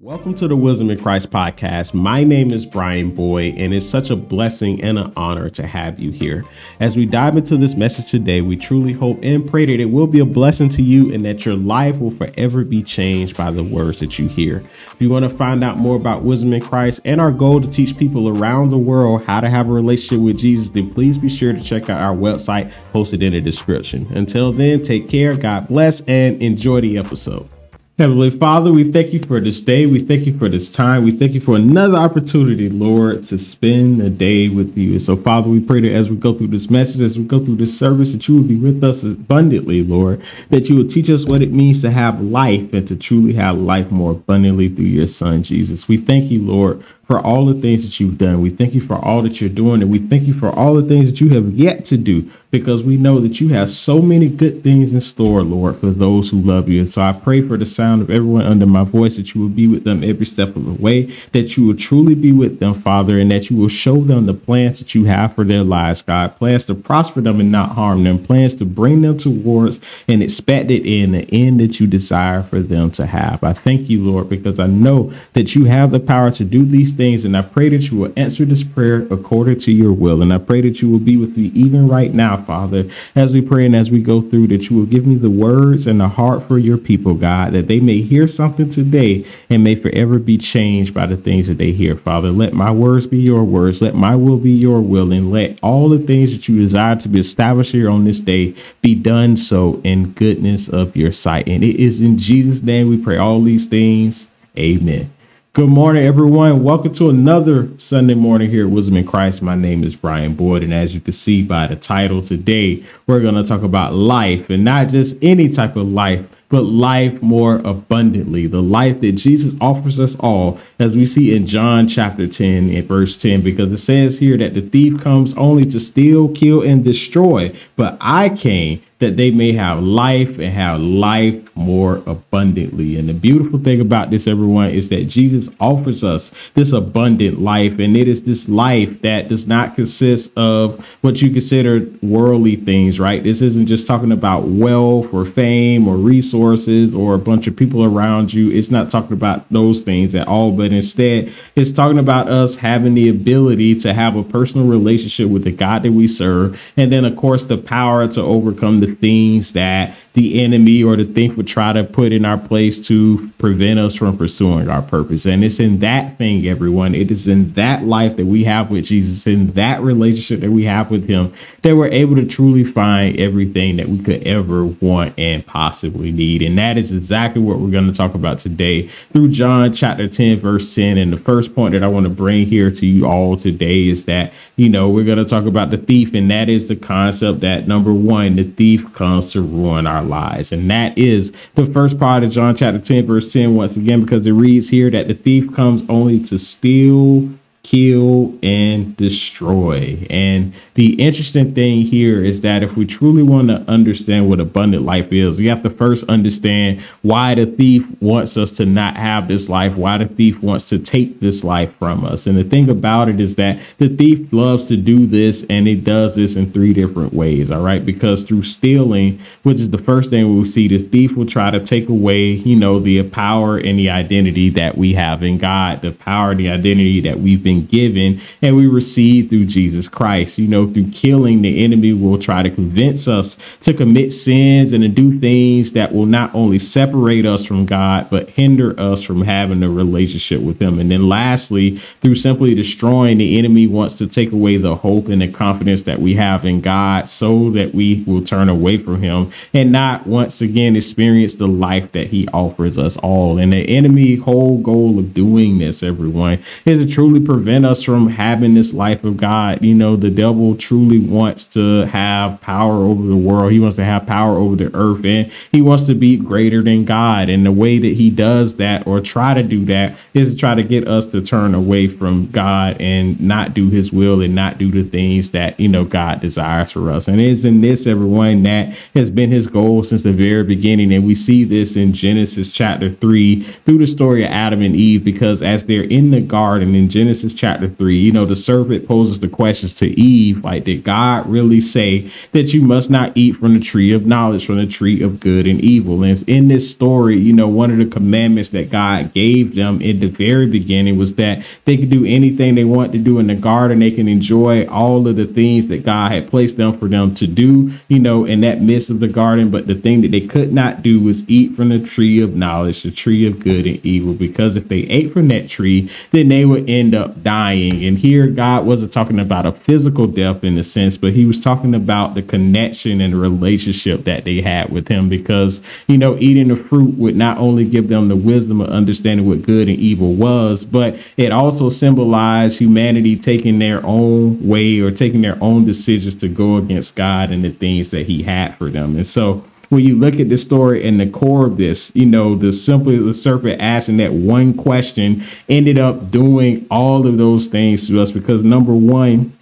Welcome to the Wisdom in Christ podcast. My name is Brian Boyd, and it's such a blessing and an honor to have you here. As we dive into this message today, we truly hope and pray that it will be a blessing to you and that your life will forever be changed by the words that you hear. If you want to find out more about Wisdom in Christ and our goal to teach people around the world how to have a relationship with Jesus, then please be sure to check out our website posted in the description. Until then, take care, God bless, and enjoy the episode. Heavenly Father, we thank you for this day. We thank you for this time. We thank you for another opportunity, Lord, to spend a day with you. So, Father, we pray that as we go through this message, as we go through this service, that you will be with us abundantly, Lord, that you will teach us what it means to have life and to truly have life more abundantly through your Son, Jesus. We thank you, Lord, for all the things that you've done. We thank you for all that you're doing, and we thank you for all the things that you have yet to do because we know that you have so many good things in store, Lord, for those who love you. And so I pray for the sound of everyone under my voice that you will be with them every step of the way, that you will truly be with them, Father, and that you will show them the plans that you have for their lives, God. Plans to prosper them and not harm them, plans to bring them towards an expected end, the end that you desire for them to have. I thank you, Lord, because I know that you have the power to do these things. And I pray that you will answer this prayer according to your will. And I pray that you will be with me even right now, Father, as we pray and as we go through, that you will give me the words and the heart for your people, God, that they may hear something today and may forever be changed by the things that they hear, Father. Let my words be your words. Let my will be your will. And let all the things that you desire to be established here on this day be done so in goodness of your sight. And it is in Jesus' name we pray all these things. Amen. Good morning, everyone. Welcome to another Sunday morning here at Wisdom in Christ. My name is Brian Boyd, and as you can see by the title today, we're going to talk about life and not just any type of life, but life more abundantly. The life that Jesus offers us all, as we see in John chapter 10 and verse 10, because it says here that the thief comes only to steal, kill, and destroy. But I came that they may have life and have life more abundantly. And the beautiful thing about this, everyone, is that Jesus offers us this abundant life. And it is this life that does not consist of what you consider worldly things, right? This isn't just talking about wealth or fame or resources or a bunch of people around you. It's not talking about those things at all, but instead, it's talking about us having the ability to have a personal relationship with the God that we serve. And then, of course, the power to overcome the things that the enemy or the thing would try to put in our place to prevent us from pursuing our purpose. And it's in that thing, everyone. It is in that life that we have with Jesus, in that relationship that we have with Him, that we're able to truly find everything that we could ever want and possibly need. And that is exactly what we're going to talk about today through John chapter 10, verse 10. And the first point that I want to bring here to you all today is that, you know, we're going to talk about the thief, and that is the concept that number one, the thief comes to ruin our lies. And that is the first part of John chapter 10, verse 10, once again, because it reads here that the thief comes only to steal, kill, and destroy. And the interesting thing here is that if we truly want to understand what abundant life is, we have to first understand why the thief wants us to not have this life, why the thief wants to take this life from us. And the thing about it is that the thief loves to do this and it does this in three different ways, all right? Because through stealing, which is the first thing we'll see, this thief will try to take away, you know, the power and the identity that we have in God, the power the identity that we've been given and we receive through Jesus Christ. You know, through killing, the enemy will try to convince us to commit sins and to do things that will not only separate us from God, but hinder us from having a relationship with Him. And then lastly, through simply destroying, the enemy wants to take away the hope and the confidence that we have in God so that we will turn away from Him and not once again experience the life that He offers us all. And the enemy whole goal of doing this, everyone, is to truly prevent us from having this life of God. You know, the devil truly wants to have power over the world. He wants to have power over the earth and he wants to be greater than God. And the way that he does that or try to do that is to try to get us to turn away from God and not do his will and not do the things that, you know, God desires for us. And it's in this, everyone, that has been his goal since the very beginning. And we see this in Genesis chapter 3 through the story of Adam and Eve, because as they're in the garden in Genesis chapter 3, you know, the serpent poses the questions to Eve like, did God really say that you must not eat from the tree of knowledge, from the tree of good and evil? And in this story, you know, one of the commandments that God gave them in the very beginning was that they could do anything they want to do in the garden. They can enjoy all of the things that God had placed them for them to do, you know, in that midst of the garden. But the thing that they could not do was eat from the tree of knowledge, the tree of good and evil, because if they ate from that tree, then they would end up dying. And here, God wasn't talking about a physical death in a sense, but He was talking about the connection and the relationship that they had with Him, because, you know, eating the fruit would not only give them the wisdom of understanding what good and evil was, but it also symbolized humanity taking their own way or taking their own decisions to go against God and the things that He had for them. And so, when you look at the story and the core of this, you know, the simply the serpent asking that one question ended up doing all of those things to us because number one,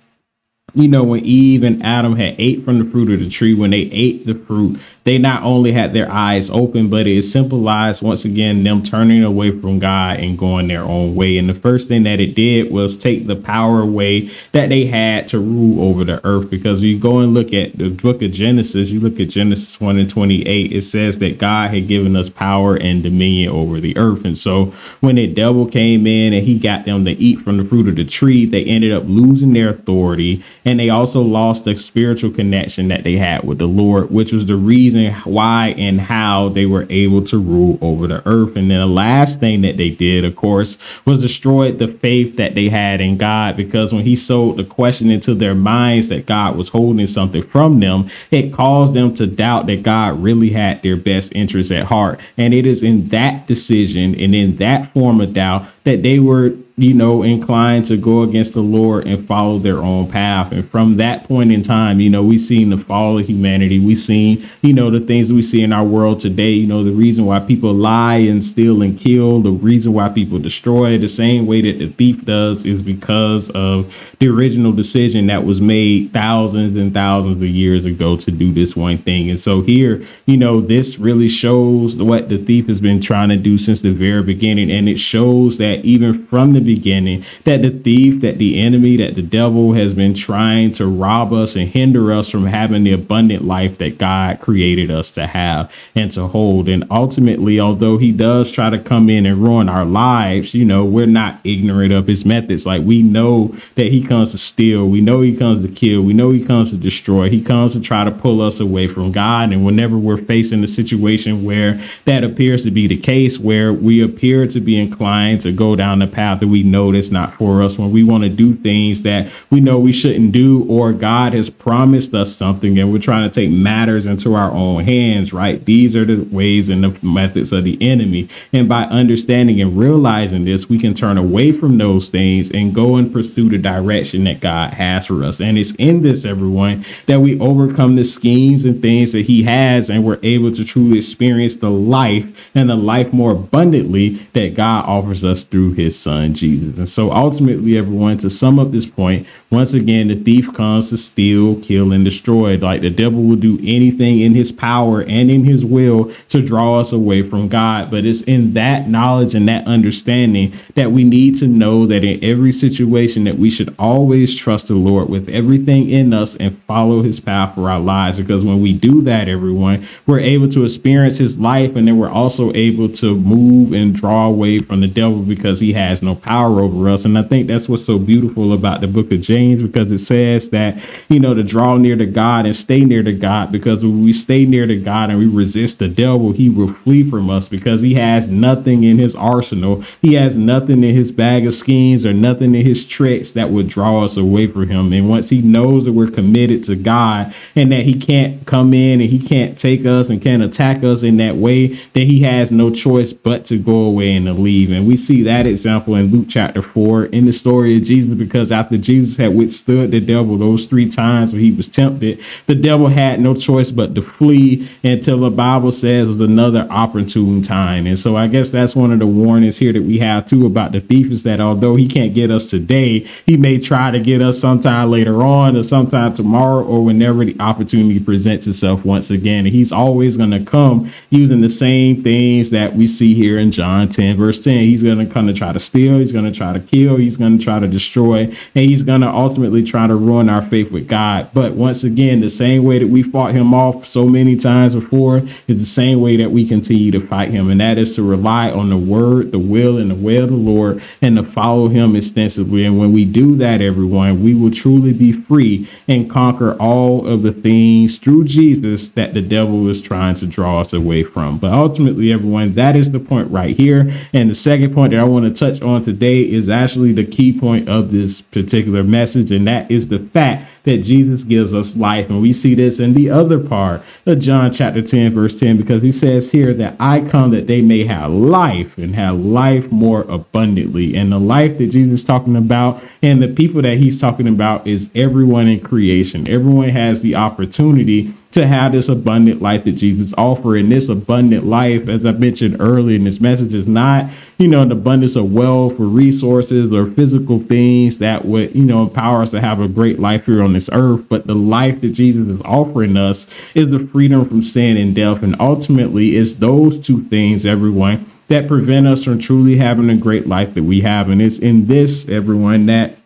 you know, when Eve and Adam had ate from the fruit of the tree, when they ate the fruit, they not only had their eyes open, but it symbolized once again them turning away from God and going their own way. And the first thing that it did was take the power away that they had to rule over the earth. Because you go and look at the book of Genesis, you look at Genesis 1 and 28, it says that God had given us power and dominion over the earth. And so when the devil came in and he got them to eat from the fruit of the tree, they ended up losing their authority and they also lost the spiritual connection that they had with the Lord, which was the reason reason why and how they were able to rule over the earth. And then the last thing that they did, of course, was destroyed the faith that they had in God because when he sowed the question into their minds that God was holding something from them, it caused them to doubt that God really had their best interests at heart. And it is in that decision and in that form of doubt that they were you know, inclined to go against the Lord and follow their own path. And from that point in time, you know, we've seen the fall of humanity. We've seen, you know, the things that we see in our world today, you know, the reason why people lie and steal and kill, the reason why people destroy the same way that the thief does is because of the original decision that was made thousands and thousands of years ago to do this one thing. And so here, you know, this really shows what the thief has been trying to do since the very beginning. And it shows that even from the beginning that the thief, that the enemy, that the devil has been trying to rob us and hinder us from having the abundant life that God created us to have and to hold. And ultimately, although he does try to come in and ruin our lives, you know, we're not ignorant of his methods. Like we know that he comes to steal, we know he comes to kill, we know he comes to destroy, he comes to try to pull us away from God. And whenever we're facing a situation where that appears to be the case, where we appear to be inclined to go down the path that we we know that's not for us, when we want to do things that we know we shouldn't do, or God has promised us something and we're trying to take matters into our own hands, right? These are the ways and the methods of the enemy. And by understanding and realizing this, we can turn away from those things and go and pursue the direction that God has for us. And it's in this, everyone, that we overcome the schemes and things that He has, and we're able to truly experience the life and the life more abundantly that God offers us through His Son, Jesus. Jesus. And so ultimately, everyone, to sum up this point, once again, the thief comes to steal, kill, and destroy. Like the devil will do anything in his power and in his will to draw us away from God. But it's in that knowledge and that understanding that we need to know that in every situation that we should always trust the Lord with everything in us and follow his path for our lives. Because when we do that, everyone, we're able to experience his life and then we're also able to move and draw away from the devil because he has no power power over us. And I think that's what's so beautiful about the book of James because it says that, you know, to draw near to God and stay near to God because when we stay near to God and we resist the devil, he will flee from us because he has nothing in his arsenal. He has nothing in his bag of schemes or nothing in his tricks that would draw us away from him. And once he knows that we're committed to God and that he can't come in and he can't take us and can't attack us in that way, then he has no choice but to go away and to leave. And we see that example in Luke chapter 4 in the story of Jesus because after Jesus had withstood the devil those three times when he was tempted, the devil had no choice but to flee until the Bible says was another opportune time. And so I guess that's one of the warnings here that we have too about the thief is that although he can't get us today, he may try to get us sometime later on or sometime tomorrow or whenever the opportunity presents itself once again. And he's always going to come using the same things that we see here in John 10, verse 10. He's going to come to try to steal, he's going to try to kill, he's going to try to destroy, and he's going to ultimately try to ruin our faith with God. But once again, the same way that we fought him off so many times before is the same way that we continue to fight him, and that is to rely on the word, the will, and the way of the Lord and to follow him extensively. And when we do that, everyone, we will truly be free and conquer all of the things through Jesus that the devil is trying to draw us away from. But ultimately, everyone, that is the point right here. And the second point that I want to touch on today is actually the key point of this particular message, and that is the fact that Jesus gives us life. And we see this in the other part of John chapter 10, verse 10, because he says here that I come that they may have life and have life more abundantly. And the life that Jesus is talking about and the people that he's talking about is everyone in creation. Everyone has the opportunity to have this abundant life that Jesus offers. And this abundant life, as I mentioned earlier in this message, is not, you know, an abundance of wealth or resources or physical things that would, you know, empower us to have a great life here on this earth. But the life that Jesus is offering us is the freedom from sin and death. And ultimately, it's those two things, everyone, that prevent us from truly having a great life that we have. And it's in this, everyone, that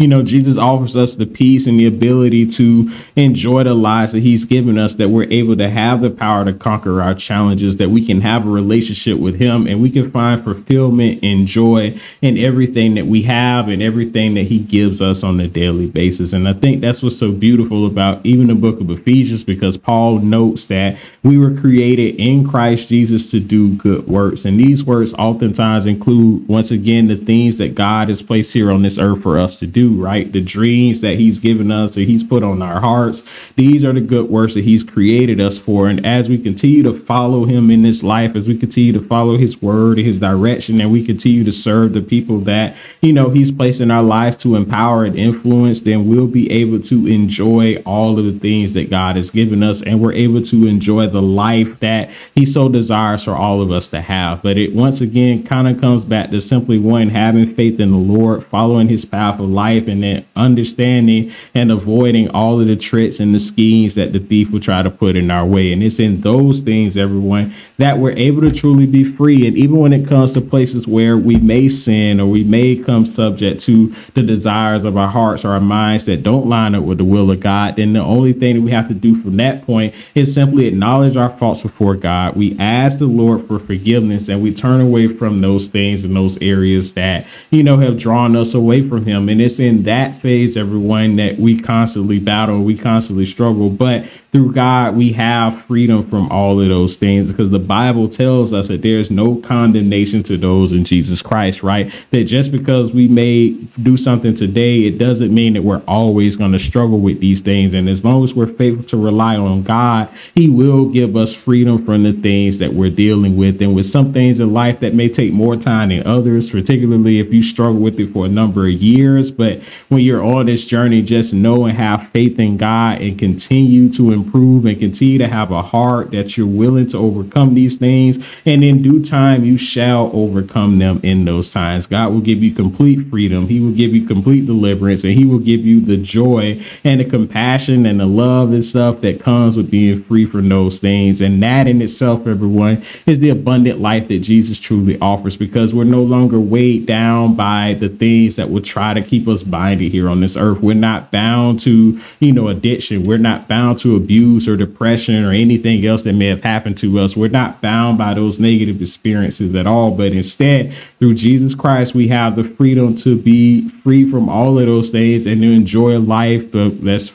you know, Jesus offers us the peace and the ability to enjoy the lives that He's given us, that we're able to have the power to conquer our challenges, that we can have a relationship with Him, and we can find fulfillment and joy in everything that we have and everything that He gives us on a daily basis. And I think that's what's so beautiful about even the book of Ephesians, because Paul notes that we were created in Christ Jesus to do good works. And these works oftentimes include, once again, the things that God has placed here on this earth for us to do right? The dreams that He's given us, that He's put on our hearts, these are the good works that He's created us for. And as we continue to follow Him in this life, as we continue to follow His word and His direction, and we continue to serve the people that, you know, He's placed in our lives to empower and influence, then we'll be able to enjoy all of the things that God has given us. And we're able to enjoy the life that He so desires for all of us to have. But it once again kind of comes back to simply one, having faith in the Lord, following His path of life life and then understanding and avoiding all of the tricks and the schemes that the thief will try to put in our way. And it's in those things, everyone, that we're able to truly be free. And even when it comes to places where we may sin or we may come subject to the desires of our hearts or our minds that don't line up with the will of God, then the only thing that we have to do from that point is simply acknowledge our faults before God. We ask the Lord for forgiveness and we turn away from those things and those areas that, you know, have drawn us away from Him. And it's in that phase, everyone, that we constantly battle, we constantly struggle. But through God, we have freedom from all of those things because the Bible tells us that there's no condemnation to those in Jesus Christ, right? That just because we may do something today, it doesn't mean that we're always going to struggle with these things. And as long as we're faithful to rely on God, He will give us freedom from the things that we're dealing with. And with some things in life that may take more time than others, particularly if you struggle with it for a number of years. But when you're on this journey, just know and have faith in God and continue to improve and continue to have a heart that you're willing to overcome these things. And in due time, you shall overcome them in those times. God will give you complete freedom. He will give you complete deliverance and he will give you the joy and the compassion and the love and stuff that comes with being free from those things. And that in itself, everyone, is the abundant life that Jesus truly offers because we're no longer weighed down by the things that will try to keep us binded here on this earth. We're not bound to, you know, addiction. We're not bound to abuse abuse or depression or anything else that may have happened to us. We're not bound by those negative experiences at all, but instead, through Jesus Christ, we have the freedom to be free from all of those things and to enjoy life that's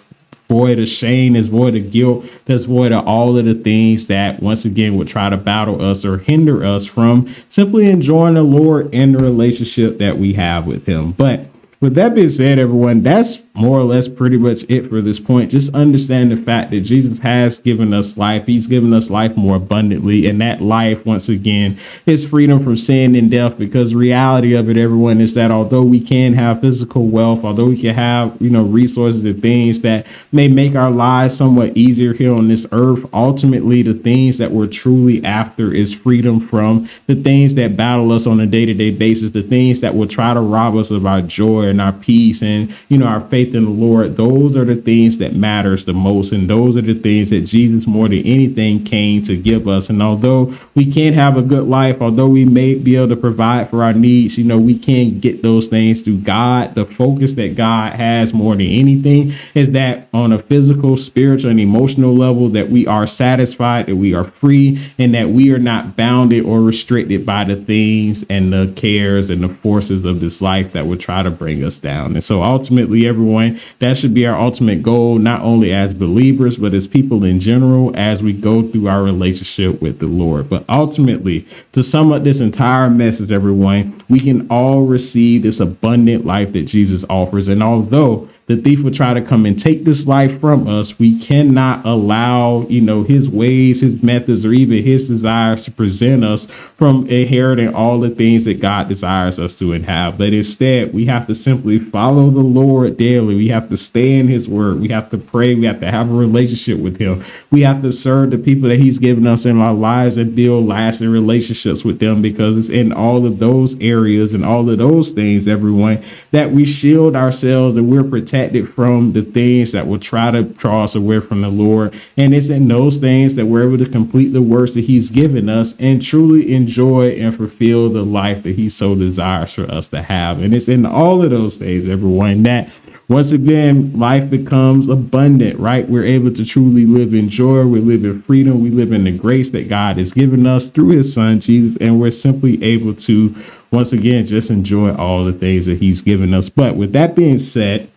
void of shame, that's void of guilt, that's void of all of the things that once again would try to battle us or hinder us from simply enjoying the Lord and the relationship that we have with Him. But with that being said, everyone, that's more or less pretty much it for this point. Just understand the fact that Jesus has given us life. He's given us life more abundantly. And that life, once again, is freedom from sin and death. Because reality of it, everyone, is that although we can have physical wealth, although we can have, you know, resources and things that may make our lives somewhat easier here on this earth, ultimately the things that we're truly after is freedom from the things that battle us on a day-to-day basis, the things that will try to rob us of our joy and our peace and, you know, our faith faith in the Lord, those are the things that matters the most. And those are the things that Jesus more than anything came to give us. And although we can't have a good life, although we may be able to provide for our needs, you know, we can't get those things through God. The focus that God has more than anything is that on a physical, spiritual, and emotional level, that we are satisfied, that we are free, and that we are not bounded or restricted by the things and the cares and the forces of this life that would try to bring us down. And so ultimately, everyone that should be our ultimate goal, not only as believers, but as people in general as we go through our relationship with the Lord. But ultimately, to sum up this entire message, everyone, we can all receive this abundant life that Jesus offers. And although the thief will try to come and take this life from us, we cannot allow, you know, his ways, his methods, or even his desires to present us from inheriting all the things that God desires us to have. But instead, we have to simply follow the Lord daily. We have to stay in his word. We have to pray. We have to have a relationship with him. We have to serve the people that he's given us in our lives and build lasting relationships with them because it's in all of those areas and all of those things, everyone, that we shield ourselves and we're protected protected from the things that will try to draw us away from the Lord. And it's in those things that we're able to complete the works that He's given us and truly enjoy and fulfill the life that He so desires for us to have. And it's in all of those things, everyone, that once again, life becomes abundant, right? We're able to truly live in joy. We live in freedom. We live in the grace that God has given us through his son, Jesus. And we're simply able to, once again, just enjoy all the things that he's given us. But with that being said,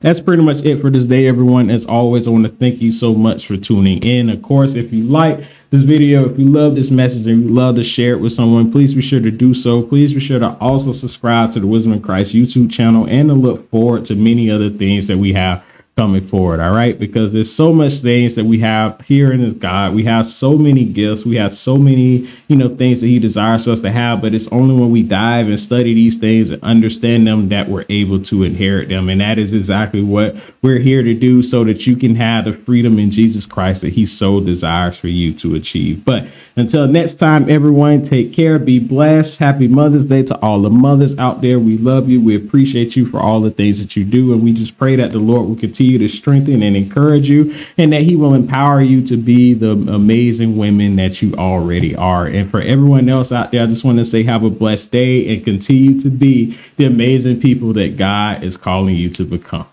that's pretty much it for this day, everyone. As always, I want to thank you so much for tuning in. Of course, if you like this video, if you love this message and you love to share it with someone, please be sure to do so. Please be sure to also subscribe to the Wisdom in Christ YouTube channel and to look forward to many other things that we have coming forward. All right. Because there's so much things that we have here in this God. We have so many gifts. We have so many, you know, things that he desires for us to have. But it's only when we dive and study these things and understand them that we're able to inherit them. And that is exactly what we're here to do so that you can have the freedom in Jesus Christ that he so desires for you to achieve. But until next time, everyone, take care. Be blessed. Happy Mother's Day to all the mothers out there. We love you. We appreciate you for all the things that you do. And we just pray that the Lord will continue to strengthen and encourage you, and that He will empower you to be the amazing women that you already are. And for everyone else out there, I just want to say have a blessed day and continue to be the amazing people that God is calling you to become.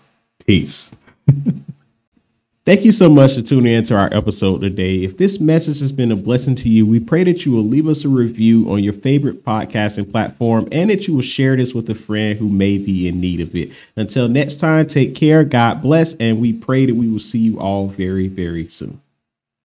Peace. Thank you so much for tuning in to our episode today. If this message has been a blessing to you, we pray that you will leave us a review on your favorite podcasting platform and that you will share this with a friend who may be in need of it. Until next time, take care, God bless, and we pray that we will see you all very, very soon.